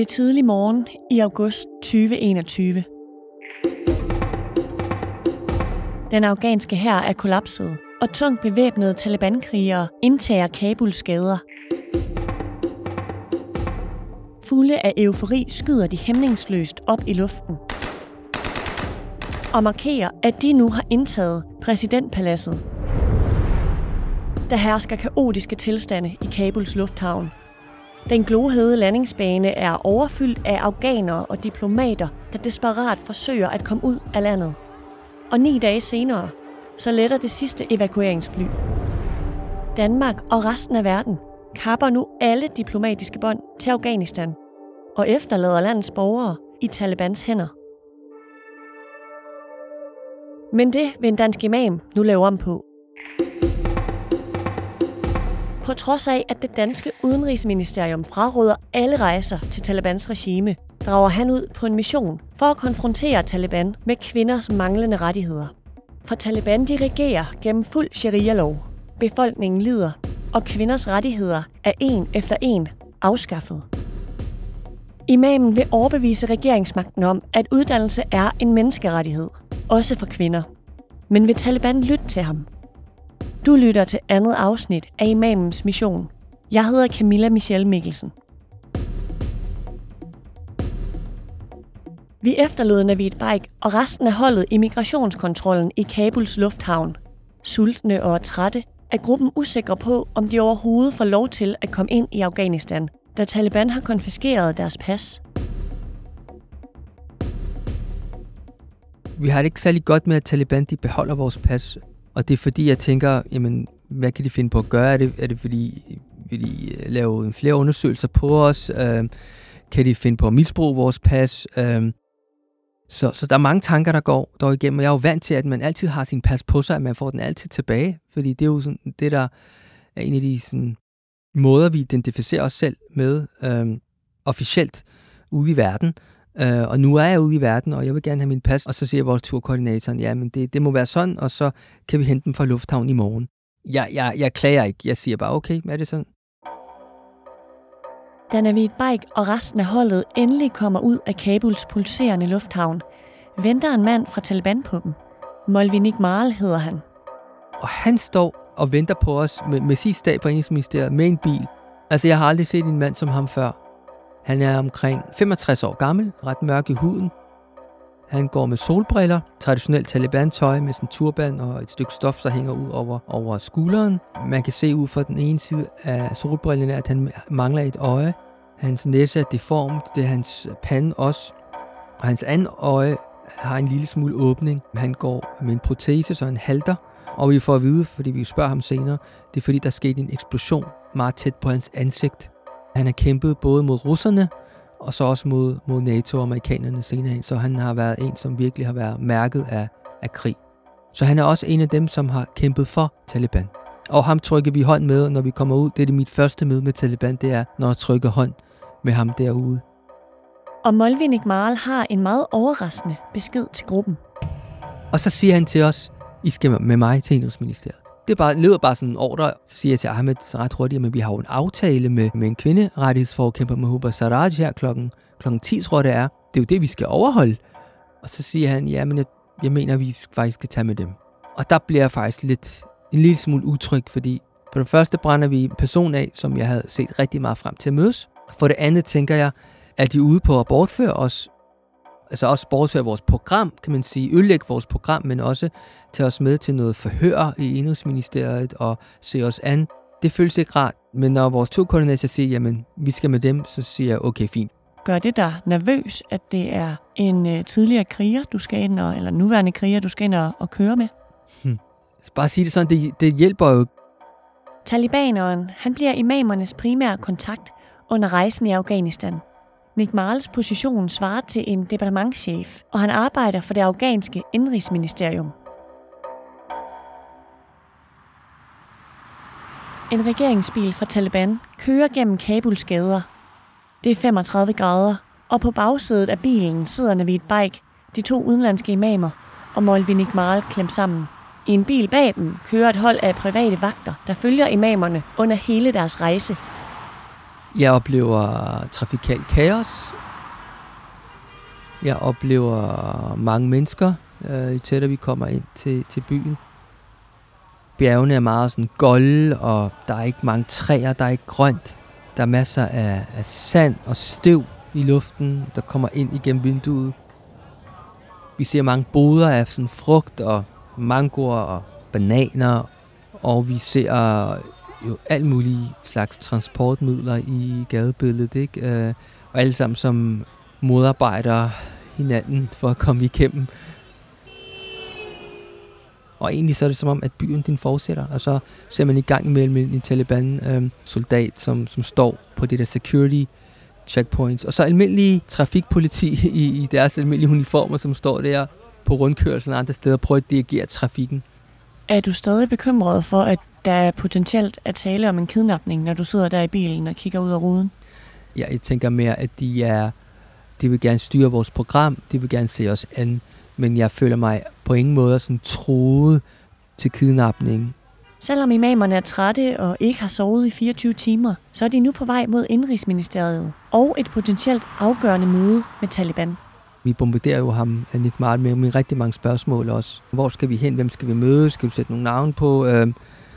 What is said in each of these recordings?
Det er tidlig morgen i august 2021. Den afghanske hær er kollapset, og tungt bevæbnede Taliban-krigere indtager Kabuls gader. Fulde af eufori skyder de hæmningsløst op i luften og markerer, at de nu har indtaget præsidentpaladset. Der hersker kaotiske tilstande i Kabuls lufthavn. Den glohede landingsbane er overfyldt af afghanere og diplomater, der desperat forsøger at komme ud af landet. Og ni dage senere, så letter det sidste evakueringsfly. Danmark og resten af verden kapper nu alle diplomatiske bånd til Afghanistan og efterlader landets borgere i Talibans hænder. Men det vil en dansk imam nu lave om på. På trods af, at det danske udenrigsministerium fraråder alle rejser til Talibans regime, drager han ud på en mission for at konfrontere Taliban med kvinders manglende rettigheder. For Taliban dirigerer gennem fuld sharia-lov. Befolkningen lider, og kvinders rettigheder er en efter en afskaffet. Imamen vil overbevise regeringsmagten om, at uddannelse er en menneskerettighed, også for kvinder. Men vil Taliban lytte til ham? Du lytter til andet afsnit af Imamens Mission. Jeg hedder Camilla Michelle Mikkelsen. Vi efterlod Navid Baik og resten af holdet i migrationskontrollen i Kabuls lufthavn. Sultne og trætte er gruppen usikre på, om de overhovedet får lov til at komme ind i Afghanistan, da Taliban har konfiskeret deres pas. Vi har det ikke særlig godt med, at Taliban de beholder vores pas. Og det er fordi, jeg tænker, jamen, hvad kan de finde på at gøre? Er det, er det fordi, vil de øh, lave flere undersøgelser på os? Øh, kan de finde på at misbruge vores pas? Øh, så, så der er mange tanker, der går, der igennem. Og jeg er jo vant til, at man altid har sin pas på sig, at man får den altid tilbage. Fordi det er jo sådan, det, der er en af de sådan, måder, vi identificerer os selv med øh, officielt ude i verden. Øh, og nu er jeg ude i verden, og jeg vil gerne have min pas. Og så siger vores turkoordinatoren, ja, men det, det må være sådan, og så kan vi hente dem fra lufthavn i morgen. Jeg, jeg, jeg klager ikke. Jeg siger bare, okay, er det sådan? Da Navid Baik og resten af holdet endelig kommer ud af Kabuls pulserende lufthavn, venter en mand fra Taliban på dem. Molvinik Marl hedder han. Og han står og venter på os med, med sidste dag på Indrigsministeriet med en bil. Altså, jeg har aldrig set en mand som ham før. Han er omkring 65 år gammel, ret mørk i huden. Han går med solbriller, traditionelt Taliban-tøj med sådan turban og et stykke stof, der hænger ud over, over skulderen. Man kan se ud fra den ene side af solbrillerne, at han mangler et øje. Hans næse er deformt, det er hans pande også. Og hans andet øje har en lille smule åbning. Han går med en protese, så han halter. Og vi får at vide, fordi vi spørger ham senere, det er fordi, der skete en eksplosion meget tæt på hans ansigt. Han har kæmpet både mod russerne, og så også mod, mod NATO og amerikanerne senere hen. Så han har været en, som virkelig har været mærket af, af krig. Så han er også en af dem, som har kæmpet for Taliban. Og ham trykker vi hånd med, når vi kommer ud. Det er det mit første møde med Taliban, det er, når jeg trykker hånd med ham derude. Og Molvin Ikmal har en meget overraskende besked til gruppen. Og så siger han til os, I skal med mig til Indrigsministeriet. Det bare, lyder bare sådan en ordre. Så siger jeg til Ahmed ret hurtigt, at vi har jo en aftale med, med en kvinderettighedsforkæmper Mahuba Saraj her klokken, klokken 10, tror jeg det er. Det er jo det, vi skal overholde. Og så siger han, ja, men jeg, jeg mener, at vi faktisk skal tage med dem. Og der bliver jeg faktisk lidt, en lille smule utryg, fordi for det første brænder vi en person af, som jeg havde set rigtig meget frem til at mødes. For det andet tænker jeg, at de ude på at bortføre os, altså også bortføre vores program, kan man sige, ødelægge vores program, men også tage os med til noget forhør i Indrigsministeriet og se os an. Det føles ikke rart, men når vores to koordinater siger, jamen, vi skal med dem, så siger jeg, okay, fint. Gør det dig nervøs, at det er en uh, tidligere kriger, du skal ind, og, eller nuværende kriger, du skal ind og, og køre med? Hmm. Bare sige det sådan, det, det hjælper jo. Talibaneren, han bliver imamernes primære kontakt under rejsen i Afghanistan. Nick Marles position svarer til en departementschef, og han arbejder for det afghanske indrigsministerium. En regeringsbil fra Taliban kører gennem Kabuls gader. Det er 35 grader, og på bagsædet af bilen sidder Navid Baik, de to udenlandske imamer, og Molvi Nick klemt sammen. I en bil bag dem kører et hold af private vagter, der følger imamerne under hele deres rejse jeg oplever trafikal kaos. Jeg oplever mange mennesker, øh, jo tættere vi kommer ind til, til byen. Bjergene er meget sådan golde, og der er ikke mange træer, der er ikke grønt. Der er masser af, af sand og støv i luften, der kommer ind igennem vinduet. Vi ser mange boder af sådan frugt og mangoer og bananer, og vi ser jo alt mulige slags transportmidler i gadebilledet, ikke? Øh, og alle sammen som modarbejder hinanden for at komme igennem. Og egentlig så er det som om, at byen den fortsætter, og så ser man i gang imellem en Taliban-soldat, øh, som, som står på det der security checkpoints, og så almindelige trafikpoliti i, i deres almindelige uniformer, som står der på rundkørslen og andre steder og prøver at dirigere trafikken. Er du stadig bekymret for, at der er potentielt at tale om en kidnapning, når du sidder der i bilen og kigger ud af ruden? Ja, jeg tænker mere, at de er, de vil gerne styre vores program, de vil gerne se os an, men jeg føler mig på ingen måde sådan troet til kidnapning. Selvom imamerne er trætte og ikke har sovet i 24 timer, så er de nu på vej mod Indrigsministeriet og et potentielt afgørende møde med Taliban. Vi bombarderer jo ham, Nick Martin, med, med rigtig mange spørgsmål også. Hvor skal vi hen? Hvem skal vi møde? Skal du sætte nogle navn på? Øh,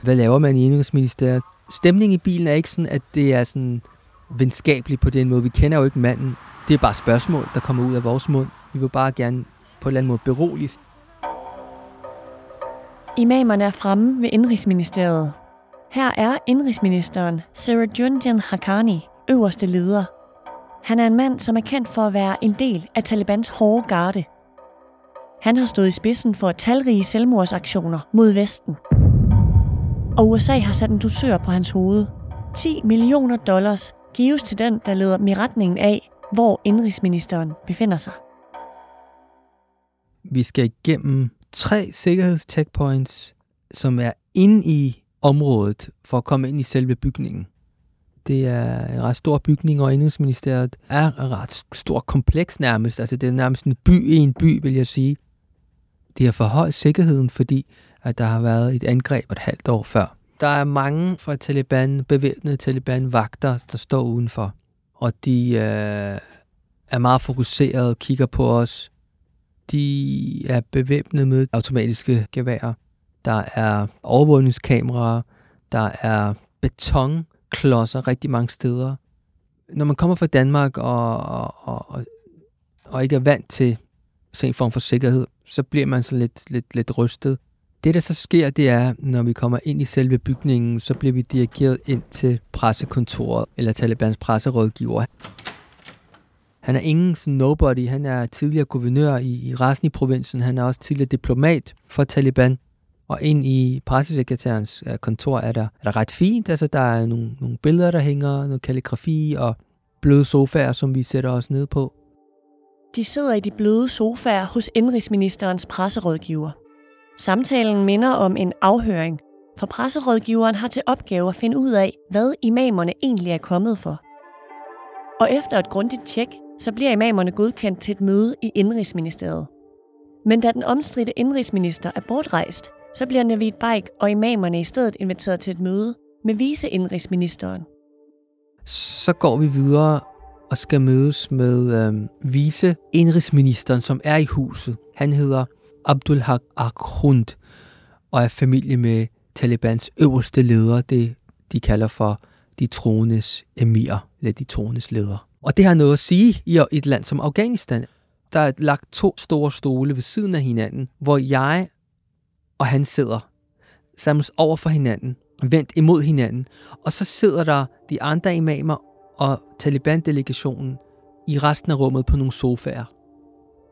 hvad laver man i Indrigsministeriet? Stemningen i bilen er ikke sådan, at det er sådan venskabeligt på den måde. Vi kender jo ikke manden. Det er bare spørgsmål, der kommer ud af vores mund. Vi vil bare gerne på en eller anden måde berolige. Imamerne er fremme ved Indrigsministeriet. Her er indrigsministeren Sirajunjan Haqqani, øverste leder. Han er en mand, som er kendt for at være en del af Talibans hårde garde. Han har stået i spidsen for talrige selvmordsaktioner mod Vesten. Og USA har sat en dusør på hans hoved. 10 millioner dollars gives til den, der leder dem i retningen af, hvor indrigsministeren befinder sig. Vi skal igennem tre sikkerhedscheckpoints, som er inde i området for at komme ind i selve bygningen. Det er en ret stor bygning, og Indrigsministeriet er et ret stort kompleks nærmest. Altså det er nærmest en by i en by, vil jeg sige. Det har forhøjet sikkerheden, fordi at der har været et angreb et halvt år før. Der er mange fra Taliban, bevæbnede Taliban-vagter, der står udenfor. Og de øh, er meget fokuseret og kigger på os. De er bevæbnet med automatiske geværer. Der er overvågningskameraer. Der er betonklodser rigtig mange steder. Når man kommer fra Danmark og, og, og, og ikke er vant til sådan en form for sikkerhed, så bliver man så lidt, lidt, lidt rystet. Det, der så sker, det er, når vi kommer ind i selve bygningen, så bliver vi dirigeret ind til pressekontoret, eller Talibans presserådgiver. Han er ingen sådan nobody. Han er tidligere guvernør i, i resten i provinsen. Han er også tidligere diplomat for Taliban. Og ind i pressesekretærens øh, kontor er der, er der ret fint. Altså, der er nogle, nogle billeder, der hænger, noget kalligrafi og bløde sofaer, som vi sætter os ned på. De sidder i de bløde sofaer hos indrigsministerens presserådgiver. Samtalen minder om en afhøring, for presserådgiveren har til opgave at finde ud af, hvad imamerne egentlig er kommet for. Og efter et grundigt tjek, så bliver imamerne godkendt til et møde i Indrigsministeriet. Men da den omstridte indrigsminister er bortrejst, så bliver Navid Baik og imamerne i stedet inviteret til et møde med viceindrigsministeren. Så går vi videre og skal mødes med øh, viceindrigsministeren, som er i huset. Han hedder Abdul Haq Akhund og er familie med Talibans øverste leder, det de kalder for de troendes emir, eller de troendes leder. Og det har noget at sige i et land som Afghanistan. Der er lagt to store stole ved siden af hinanden, hvor jeg og han sidder sammen over for hinanden, vendt imod hinanden. Og så sidder der de andre imamer og Taliban-delegationen i resten af rummet på nogle sofaer.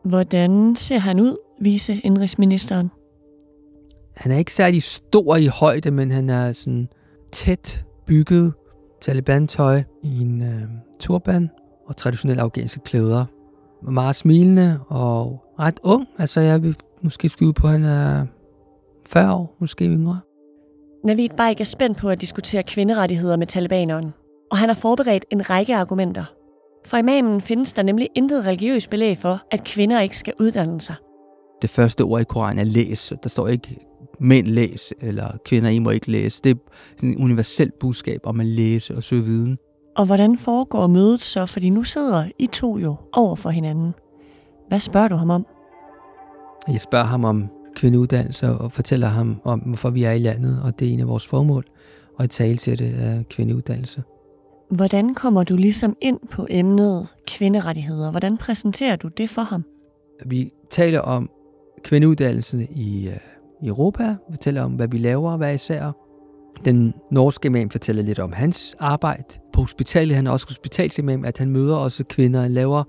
Hvordan ser han ud, vice indrigsministeren? Han er ikke særlig stor i højde, men han er sådan tæt bygget Taliban-tøj i en øh, turban og traditionelle afghanske klæder. Meget smilende og ret ung. Altså jeg vil måske skyde på, at han er 40 år, måske yngre. Navid Baik er spændt på at diskutere kvinderettigheder med talibaneren, og han har forberedt en række argumenter. For imamen findes der nemlig intet religiøst belæg for, at kvinder ikke skal uddanne sig. Det første ord i Koranen er læs. Der står ikke mænd læs, eller kvinder I må ikke læse. Det er sådan et universelt budskab om at læse og søge viden. Og hvordan foregår mødet så? Fordi nu sidder I to jo over for hinanden. Hvad spørger du ham om? Jeg spørger ham om kvindeuddannelse og fortæller ham om, hvorfor vi er i landet, og det er en af vores formål, og i talsætte af kvindeuddannelse. Hvordan kommer du ligesom ind på emnet kvinderettigheder? Hvordan præsenterer du det for ham? Vi taler om kvindeuddannelse i, uh, i Europa, vi taler om, hvad vi laver hver især. Den norske imam fortæller lidt om hans arbejde. På hospitalet, han er også hospitalsimam, at han møder også kvinder, han laver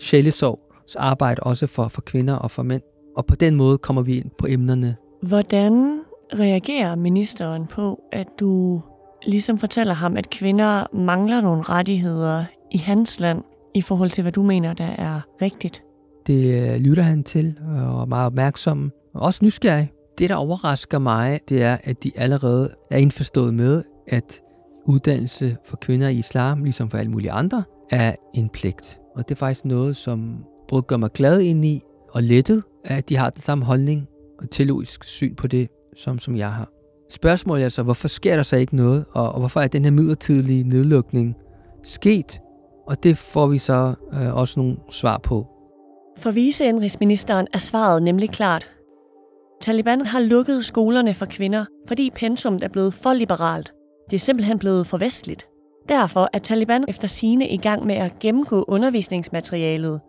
sjælesorgs arbejde også for, for kvinder og for mænd. Og på den måde kommer vi ind på emnerne. Hvordan reagerer ministeren på, at du ligesom fortæller ham, at kvinder mangler nogle rettigheder i hans land, i forhold til, hvad du mener, der er rigtigt? Det øh, lytter han til, og er meget opmærksom, og også nysgerrig. Det, der overrasker mig, det er, at de allerede er indforstået med, at uddannelse for kvinder i islam, ligesom for alle mulige andre, er en pligt. Og det er faktisk noget, som både gør mig glad ind i og lettet, at de har den samme holdning og teologisk syn på det, som, som jeg har. Spørgsmålet er så, hvorfor sker der så ikke noget, og, og hvorfor er den her midlertidige nedlukning sket? Og det får vi så øh, også nogle svar på. For viceindrigsministeren er svaret nemlig klart. Taliban har lukket skolerne for kvinder, fordi pensummet er blevet for liberalt. Det er simpelthen blevet for vestligt. Derfor er Taliban efter sine i gang med at gennemgå undervisningsmaterialet.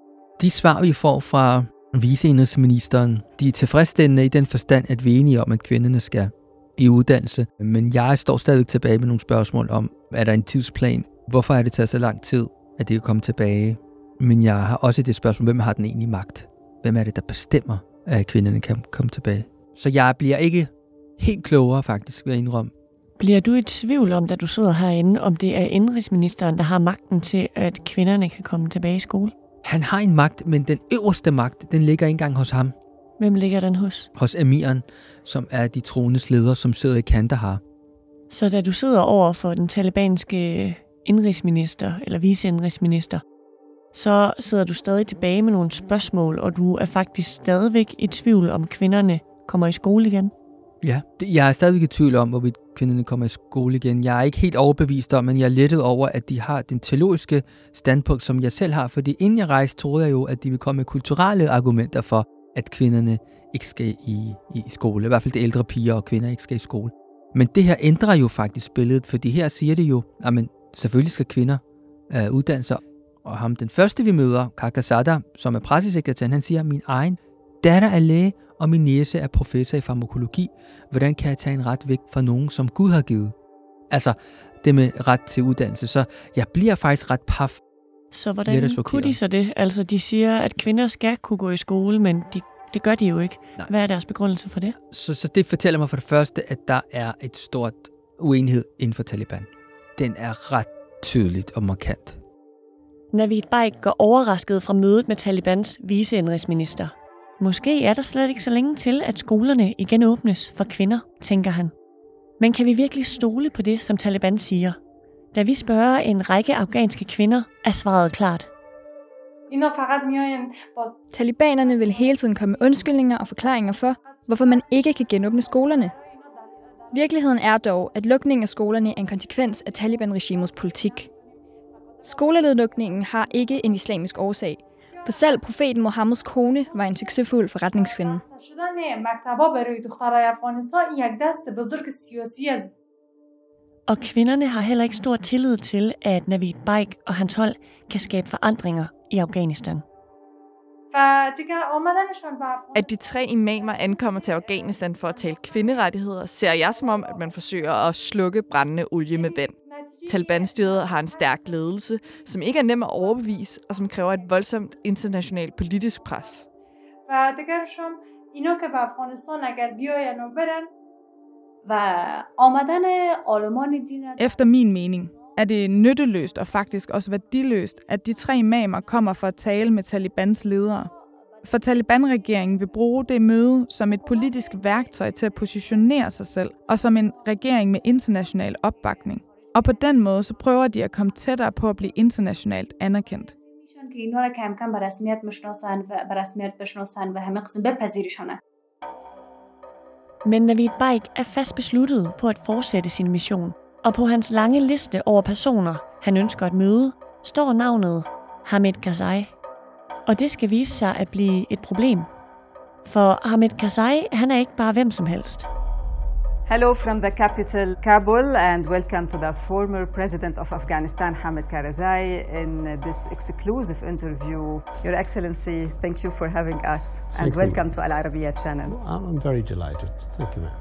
De svar, vi får fra viceindrigsministeren, de er tilfredsstillende i den forstand, at vi er enige om, at kvinderne skal i uddannelse. Men jeg står stadig tilbage med nogle spørgsmål om, er der en tidsplan? Hvorfor er det taget så lang tid, at det kan komme tilbage? Men jeg har også det spørgsmål, hvem har den egentlig magt? Hvem er det, der bestemmer, at kvinderne kan komme tilbage? Så jeg bliver ikke helt klogere faktisk ved at indrømme. Bliver du i tvivl om, da du sidder herinde, om det er indrigsministeren, der har magten til, at kvinderne kan komme tilbage i skole? Han har en magt, men den øverste magt, den ligger ikke engang hos ham. Hvem ligger den hos? Hos emiren, som er de troendes leder, som sidder i Kandahar. Så da du sidder over for den talibanske indrigsminister, eller viceindrigsminister, så sidder du stadig tilbage med nogle spørgsmål, og du er faktisk stadigvæk i tvivl om kvinderne kommer i skole igen. Ja, jeg er stadigvæk i tvivl om, hvorvidt kvinderne kommer i skole igen. Jeg er ikke helt overbevist om, men jeg er lettet over, at de har den teologiske standpunkt, som jeg selv har. Fordi inden jeg rejste, troede jeg jo, at de ville komme med kulturelle argumenter for, at kvinderne ikke skal i, i skole. I hvert fald de ældre piger og kvinder ikke skal i skole. Men det her ændrer jo faktisk billedet, fordi her siger det jo, at selvfølgelig skal kvinder øh, uddanne sig. Og ham, den første vi møder, Kakasada, som er pressesekretæren, han siger, min egen datter er læge, og min næse er professor i farmakologi. Hvordan kan jeg tage en ret væk fra nogen, som Gud har givet? Altså, det med ret til uddannelse. Så jeg bliver faktisk ret paf. Så hvordan kunne de så det? Altså, de siger, at kvinder skal kunne gå i skole, men de, det gør de jo ikke. Nej. Hvad er deres begrundelse for det? Så, så det fortæller mig for det første, at der er et stort uenighed inden for Taliban. Den er ret tydeligt og markant. Navid Baik går overrasket fra mødet med Talibans viceindrigsminister. Måske er der slet ikke så længe til, at skolerne igen åbnes for kvinder, tænker han. Men kan vi virkelig stole på det, som Taliban siger? Da vi spørger en række afghanske kvinder, er svaret klart. Talibanerne vil hele tiden komme med undskyldninger og forklaringer for, hvorfor man ikke kan genåbne skolerne. Virkeligheden er dog, at lukningen af skolerne er en konsekvens af Taliban-regimets politik. Skoleledlukningen har ikke en islamisk årsag, for selv profeten Mohammeds kone var en succesfuld forretningskvinde. Og kvinderne har heller ikke stor tillid til, at Navid Baik og hans hold kan skabe forandringer i Afghanistan. At de tre imamer ankommer til Afghanistan for at tale kvinderettigheder, ser jeg som om, at man forsøger at slukke brændende olie med vand. Taliban-styret har en stærk ledelse, som ikke er nem at overbevise, og som kræver et voldsomt internationalt politisk pres. Efter min mening er det nytteløst og faktisk også værdiløst, at de tre imamer kommer for at tale med Talibans ledere. For Taliban-regeringen vil bruge det møde som et politisk værktøj til at positionere sig selv, og som en regering med international opbakning. Og på den måde så prøver de at komme tættere på at blive internationalt anerkendt. Men Navid Baik er fast besluttet på at fortsætte sin mission. Og på hans lange liste over personer, han ønsker at møde, står navnet Hamid Karzai. Og det skal vise sig at blive et problem. For Hamid Karzai, han er ikke bare hvem som helst. Hello from the capital, Kabul, and welcome to the former president of Afghanistan, Hamid Karzai, in this exclusive interview. Your Excellency, thank you for having us, Thank and you. welcome to Al Arabiya channel. I'm very delighted. Thank you, ma'am.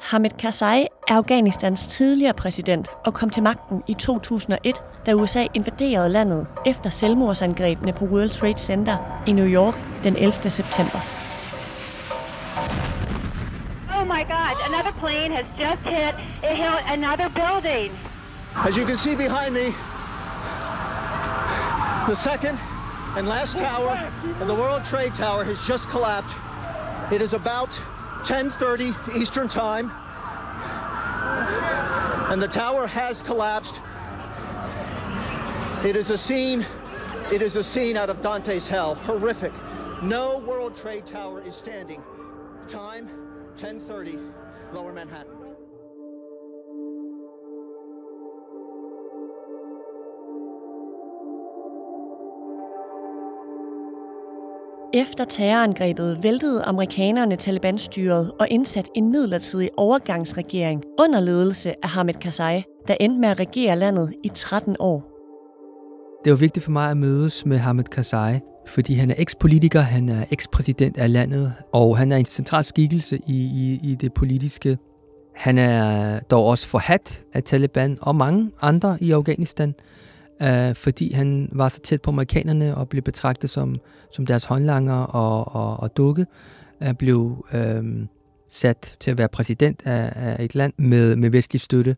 Hamid Karzai er Afghanistans tidligere præsident og kom til magten i 2001, da USA invaderede landet efter selvmordsangrebene på World Trade Center i New York den 11. september. My God, another plane has just hit, it hit another building. As you can see behind me, the second and last tower of the World Trade Tower has just collapsed. It is about 10:30 Eastern Time, and the tower has collapsed. It is a scene. It is a scene out of Dante's hell. Horrific. No World Trade Tower is standing. Time 10:30, Lower Manhattan. Efter terrorangrebet væltede amerikanerne Taliban-styret og indsatte en midlertidig overgangsregering under ledelse af Hamid Karzai, der endte med at regere landet i 13 år. Det var vigtigt for mig at mødes med Hamid Karzai, fordi han er ekspolitiker, han er ekspræsident af landet, og han er en central skikkelse i, i, i det politiske. Han er dog også forhat af Taliban og mange andre i Afghanistan, øh, fordi han var så tæt på amerikanerne og blev betragtet som, som deres håndlanger og, og, og dukke. Han blev øh, sat til at være præsident af, af et land med, med vestlig støtte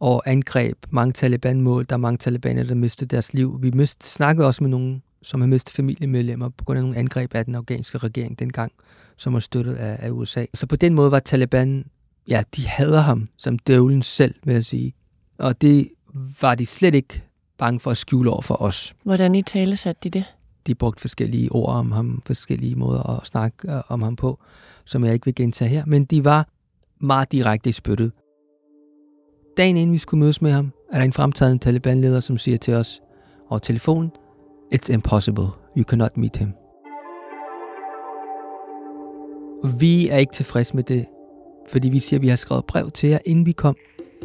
og angreb mange Taliban-mål. Der er mange talibaner, der mistede deres liv. Vi mist, snakkede også med nogen, som har mistet familiemedlemmer på grund af nogle angreb af den afghanske regering dengang, som var støttet af, af USA. Så på den måde var Taliban, ja, de hader ham som døvlen selv, vil jeg sige. Og det var de slet ikke bange for at skjule over for os. Hvordan i tale satte de det? De brugte forskellige ord om ham, forskellige måder at snakke øh, om ham på, som jeg ikke vil gentage her, men de var meget direkte i spyttet. Dagen inden vi skulle mødes med ham, er der en fremtrædende Taliban-leder, som siger til os over telefon, It's impossible. You cannot meet him. Og vi er ikke tilfredse med det, fordi vi siger, at vi har skrevet brev til jer, inden vi kom,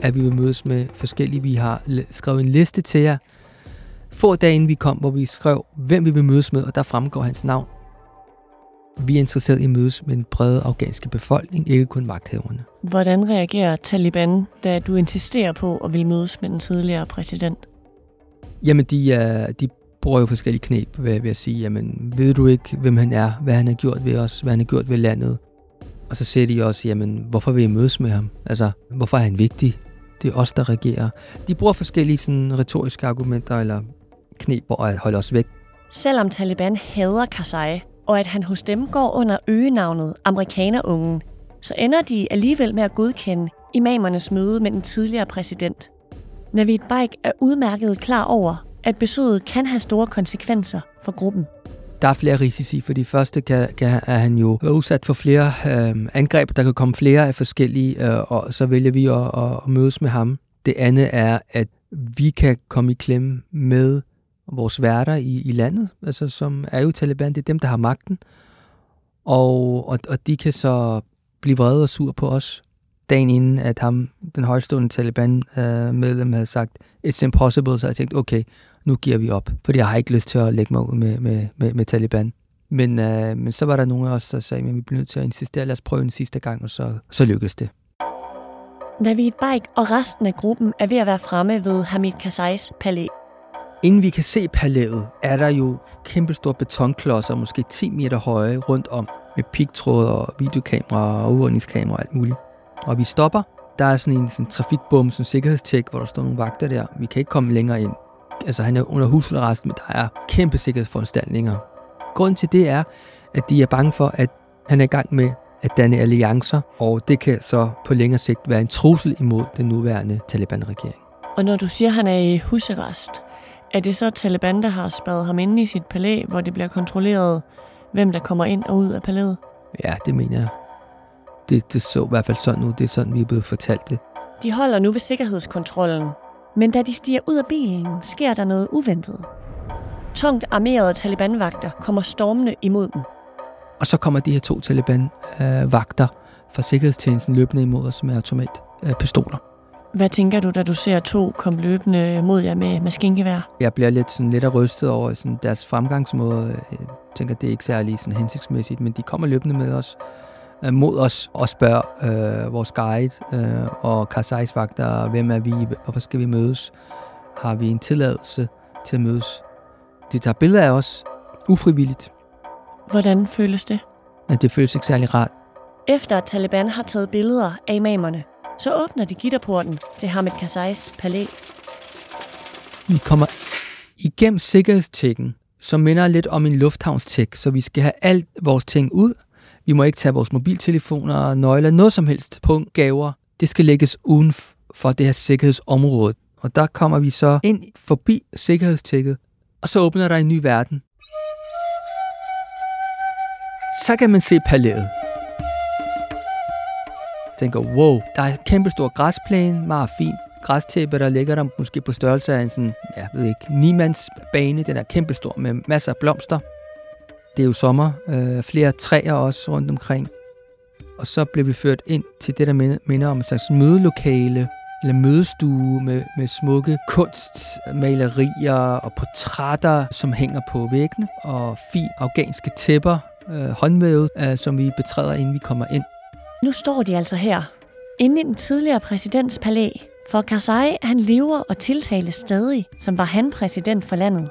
at vi vil mødes med forskellige. Vi har skrevet en liste til jer, få dage inden vi kom, hvor vi skrev, hvem vi vil mødes med, og der fremgår hans navn. Vi er interesseret i at mødes med den brede afghanske befolkning, ikke kun magthaverne. Hvordan reagerer Taliban, da du insisterer på at ville mødes med den tidligere præsident? Jamen, de, er, de bruger jo forskellige knep ved, ved at sige, jamen, ved du ikke, hvem han er, hvad han har gjort ved os, hvad han har gjort ved landet? Og så siger de også, jamen, hvorfor vil I mødes med ham? Altså, hvorfor er han vigtig? Det er os, der regerer. De bruger forskellige sådan, retoriske argumenter eller knep for at holde os væk. Selvom Taliban hader Karzai, og at han hos dem går under øgenavnet Amerikanerungen, så ender de alligevel med at godkende imamernes møde med den tidligere præsident. Navid Baik er udmærket klar over, at besøget kan have store konsekvenser for gruppen. Der er flere risici. For de første kan, kan, er han jo være udsat for flere øh, angreb. Der kan komme flere af forskellige, øh, og så vælger vi at, at, at mødes med ham. Det andet er, at vi kan komme i klemme med vores værter i, i landet, altså som er jo Taliban. Det er dem, der har magten. Og, og, og de kan så blive vrede og sur på os. Dagen inden, at ham, den højstående Taliban-medlem øh, havde sagt, it's impossible, så jeg tænkte, okay, nu giver vi op, fordi jeg har ikke lyst til at lægge mig ud med, med, med, med Taliban. Men, øh, men så var der nogle af os, der sagde, at vi bliver nødt til at insistere, lad os prøve en sidste gang, og så, så lykkedes det. Navid Baik og resten af gruppen er ved at være fremme ved Hamid Karzais palæ. Inden vi kan se palæet, er der jo kæmpestore betonklodser, måske 10 meter høje, rundt om, med pigtråd og videokamera og overvågningskamera og alt muligt. Og vi stopper. Der er sådan en sådan trafikbom, sådan en sikkerhedstjek, hvor der står nogle vagter der. Vi kan ikke komme længere ind. Altså, han er under husarrest, men der er kæmpe sikkerhedsforanstaltninger. Grunden til det er, at de er bange for, at han er i gang med at danne alliancer, og det kan så på længere sigt være en trussel imod den nuværende Taliban-regering. Og når du siger, at han er i husarrest, er det så Taliban, der har spadet ham inde i sit palæ, hvor det bliver kontrolleret, hvem der kommer ind og ud af palæet? Ja, det mener jeg. Det, det så i hvert fald sådan ud. Det er sådan, vi er blevet fortalt det. De holder nu ved sikkerhedskontrollen, Men da de stiger ud af bilen, sker der noget uventet. Tungt armerede talibanvagter kommer stormende imod dem. Og så kommer de her to Taliban-vagter fra Sikkerhedstjenesten løbende imod os med automatpistoler. Hvad tænker du, da du ser to komme løbende mod jer med maskingevær? Jeg bliver lidt, sådan, lidt rystet over sådan, deres fremgangsmåde. Jeg tænker, det er ikke særlig sådan, hensigtsmæssigt, men de kommer løbende med os mod os og spørger øh, vores guide øh, og Karzais vagter, hvem er vi, hvorfor skal vi mødes? Har vi en tilladelse til at mødes? De tager billeder af os ufrivilligt. Hvordan føles det? At det føles ikke særlig rart. Efter at Taliban har taget billeder af imamerne, så åbner de gitterporten til Hamid Karzais palæ. Vi kommer igennem sikkerhedstjekken, som minder lidt om en lufthavnstjek, så vi skal have alt vores ting ud. Vi må ikke tage vores mobiltelefoner, nøgler, noget som helst, på gaver. Det skal lægges uden for det her sikkerhedsområde. Og der kommer vi så ind forbi sikkerhedstjekket, og så åbner der en ny verden. Så kan man se palæet tænker, wow, der er kæmpe stor græsplæne, meget fint græstæppe, der ligger der måske på størrelse af en sådan, jeg ved ikke, nimandsbane. Den er kæmpestor med masser af blomster. Det er jo sommer, øh, flere træer også rundt omkring. Og så blev vi ført ind til det, der minder om en slags mødelokale, eller mødestue med, med smukke kunstmalerier og portrætter, som hænger på væggene, og fine afghanske tæpper, øh, håndvævet, øh, som vi betræder, inden vi kommer ind. Nu står de altså her, inde i den tidligere præsidents palæ, for Karzai han lever og tiltales stadig, som var han præsident for landet.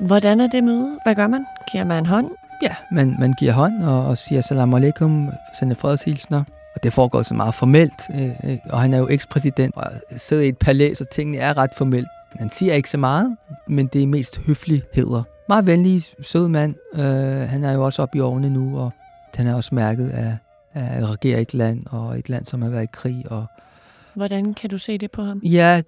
Hvordan er det møde? Hvad gør man? Giver man hånd? Ja, man, man giver hånd og, og siger salam alaikum, sender fredshilsner. Og det foregår så meget formelt, øh, øh, og han er jo ekspræsident og sidder i et palæ, så tingene er ret formelt. Han siger ikke så meget, men det er mest høfligheder. Meget venlig, sød mand. Øh, han er jo også oppe i årene nu, og han er også mærket af at regere et land, og et land, som har været i krig. Og Hvordan kan du se det på ham? Ja,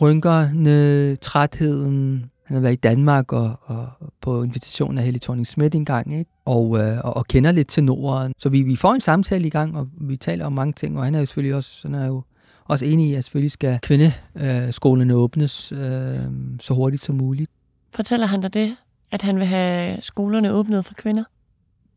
rynkerne, trætheden. Han har været i Danmark og, og på invitation af Helle thorning Schmidt en gang, ikke? Og, øh, og, og kender lidt til Norden. Så vi, vi får en samtale i gang, og vi taler om mange ting, og han er jo selvfølgelig også, han er jo også enig i, at selvfølgelig skal kvindeskolerne åbnes øh, så hurtigt som muligt. Fortæller han dig det, at han vil have skolerne åbnet for kvinder?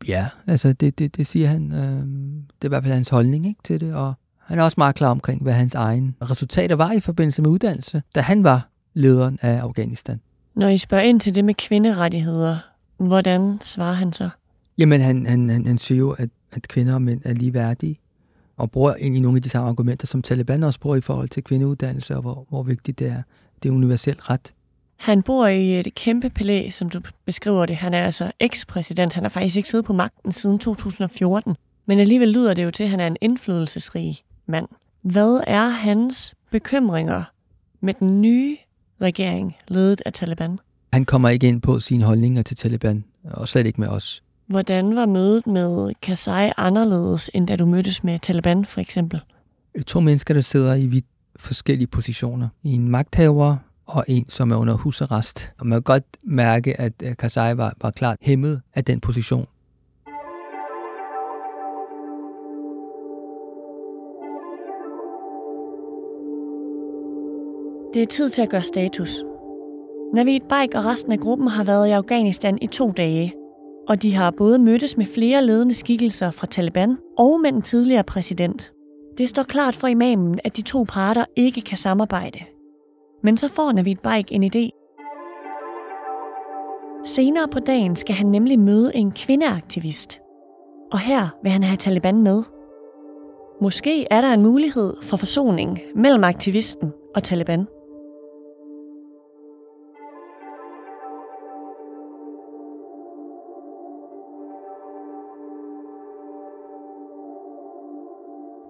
Ja, altså det, det, det siger han. Øh, det er i hvert fald hans holdning ikke, til det, og han er også meget klar omkring, hvad hans egen resultater var i forbindelse med uddannelse, da han var lederen af Afghanistan. Når I spørger ind til det med kvinderettigheder, hvordan svarer han så? Jamen, han, han, han, han siger jo, at, at kvinder og mænd er ligeværdige, og bruger egentlig nogle af de samme argumenter, som Taliban også bruger i forhold til kvindeuddannelse, og hvor, hvor vigtigt det er. Det er universelt ret. Han bor i et kæmpe palæ, som du beskriver det. Han er altså ekspræsident. Han har faktisk ikke siddet på magten siden 2014. Men alligevel lyder det jo til, at han er en indflydelsesrig mand. Hvad er hans bekymringer med den nye regering, ledet af Taliban? Han kommer ikke ind på sine holdninger til Taliban, og slet ikke med os. Hvordan var mødet med Karzai anderledes, end da du mødtes med Taliban, for eksempel? To mennesker, der sidder i vidt forskellige positioner. En magthaver og en, som er under husarrest. Og man kan godt mærke, at Karzai var, var klart hæmmet af den position. Det er tid til at gøre status. Navid Baik og resten af gruppen har været i Afghanistan i to dage, og de har både mødtes med flere ledende skikkelser fra Taliban og med den tidligere præsident. Det står klart for imamen, at de to parter ikke kan samarbejde, men så får Navid Baik en idé. Senere på dagen skal han nemlig møde en kvindeaktivist. Og her vil han have Taliban med. Måske er der en mulighed for forsoning mellem aktivisten og Taliban.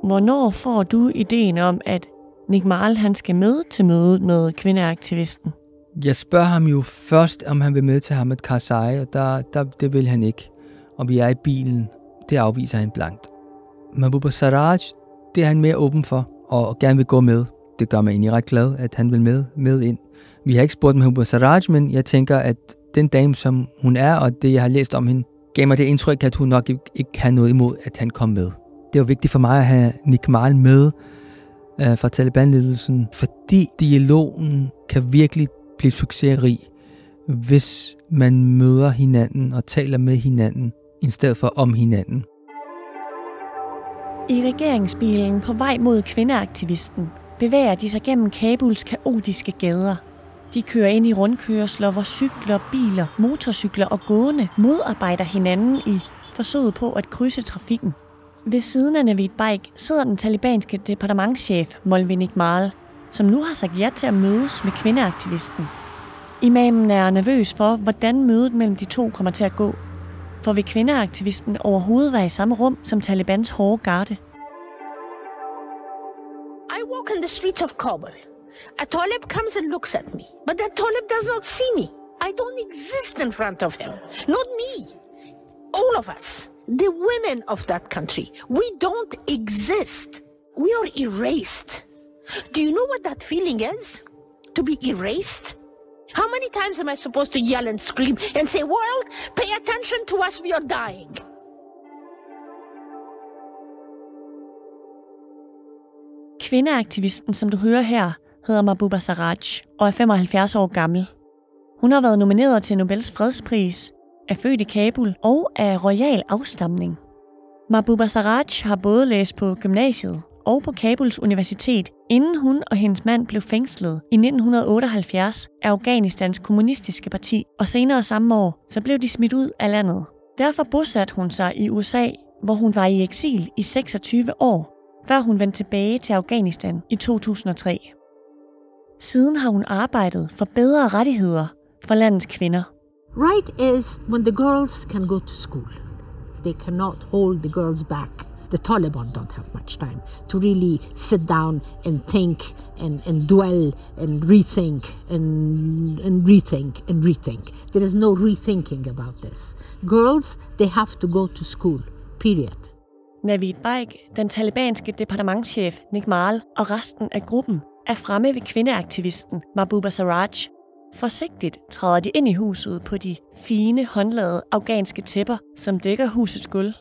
Hvornår får du ideen om, at Nick Marl han skal med til mødet med kvindeaktivisten? Jeg spørger ham jo først, om han vil med til Hamid Karzai, og der, der, det vil han ikke. Og vi er i bilen. Det afviser han blankt. Mahbub Saraj, det er han mere åben for, og gerne vil gå med. Det gør mig egentlig ret glad, at han vil med, med ind. Vi har ikke spurgt Mahbub Saraj, men jeg tænker, at den dame, som hun er, og det, jeg har læst om hende, gav mig det indtryk, at hun nok ikke, ikke har noget imod, at han kom med. Det var vigtigt for mig at have Nick Mal med, øh, fra Taliban-ledelsen, fordi dialogen kan virkelig blive succesrig, hvis man møder hinanden og taler med hinanden, i stedet for om hinanden. I regeringsbilen på vej mod kvindeaktivisten bevæger de sig gennem Kabuls kaotiske gader. De kører ind i rundkørsler, hvor cykler, biler, motorcykler og gående modarbejder hinanden i forsøget på at krydse trafikken. Ved siden af Navid Bike sidder den talibanske departementschef Molvin Iqmal, som nu har sagt ja til at mødes med kvindeaktivisten. Imamen er nervøs for, hvordan mødet mellem de to kommer til at gå. For vil kvindeaktivisten overhovedet være i samme rum som Talibans hårde garde? I walk in the streets of Kabul. A Talib comes and looks at me, but that Talib does not see me. I don't exist in front of him. Not me. All of us. The women of that country. We don't exist. We are erased. Do you know what that feeling is? To be erased? How many times am I supposed to yell and scream and say, world, pay attention to us, we are dying? Kvindeaktivisten, som du hører her, hedder Mahbuba Saraj og er 75 år gammel. Hun har været nomineret til Nobels fredspris, er født i Kabul og er royal afstamning. Mahbuba Saraj har både læst på gymnasiet og på Kabuls Universitet, inden hun og hendes mand blev fængslet i 1978 af Afghanistans kommunistiske parti, og senere samme år så blev de smidt ud af landet. Derfor bosatte hun sig i USA, hvor hun var i eksil i 26 år, før hun vendte tilbage til Afghanistan i 2003. Siden har hun arbejdet for bedre rettigheder for landets kvinder. Right is when the girls can go to school. They cannot hold the girls back. The Taliban don't have much time to really sit down and think and, and dwell and rethink and, and rethink and rethink. There is no rethinking about this. Girls, they have to go to school, period. Navid Baik, den talibanske departementschef Nick Mal og resten af gruppen er fremme ved kvindeaktivisten Mahbuba Saraj. Forsigtigt træder de ind i huset på de fine, håndlavede afghanske tæpper, som dækker husets gulv.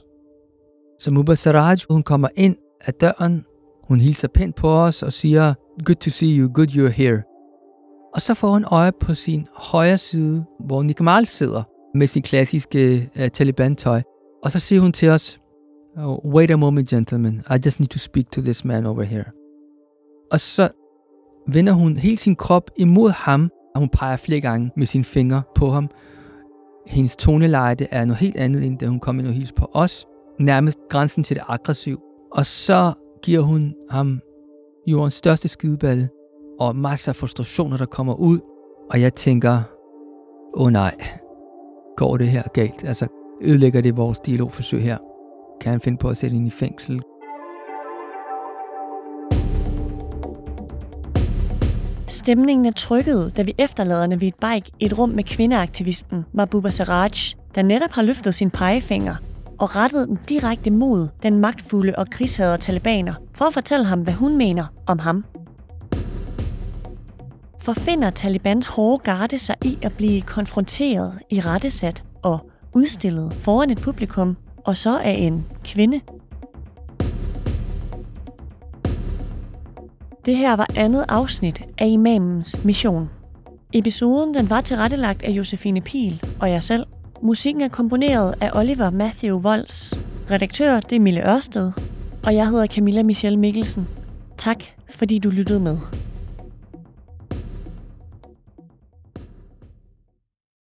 Så Muba Saraj, hun kommer ind af døren, hun hilser pænt på os og siger, good to see you, good you're here. Og så får hun øje på sin højre side, hvor Nikamal sidder med sin klassiske uh, Taliban-tøj. Og så siger hun til os, Oh, wait a moment, gentlemen. I just need to speak to this man over here. Og så vender hun hele sin krop imod ham, og hun peger flere gange med sine fingre på ham. Hendes toneleje er noget helt andet, end da hun kom ind og hilste på os. Nærmest grænsen til det aggressiv. Og så giver hun ham jordens største skideballe, og masser af frustrationer, der kommer ud. Og jeg tænker, åh oh nej, går det her galt? Altså, ødelægger det vores dialogforsøg her? Kan han finde på at sætte hende i fængsel? Stemningen er trykket, da vi efterlader Navid Baik i et rum med kvindeaktivisten Mahbuba Saraj, der netop har løftet sin pegefinger og rettet den direkte mod den magtfulde og krigshader talibaner, for at fortælle ham, hvad hun mener om ham. Forfinder Talibans hårde garde sig i at blive konfronteret, i rettesat og udstillet foran et publikum, og så af en kvinde. Det her var andet afsnit af Imamens Mission. Episoden den var tilrettelagt af Josefine Pil og jeg selv. Musikken er komponeret af Oliver Matthew Volds. Redaktør det er Mille Ørsted. Og jeg hedder Camilla Michelle Mikkelsen. Tak fordi du lyttede med.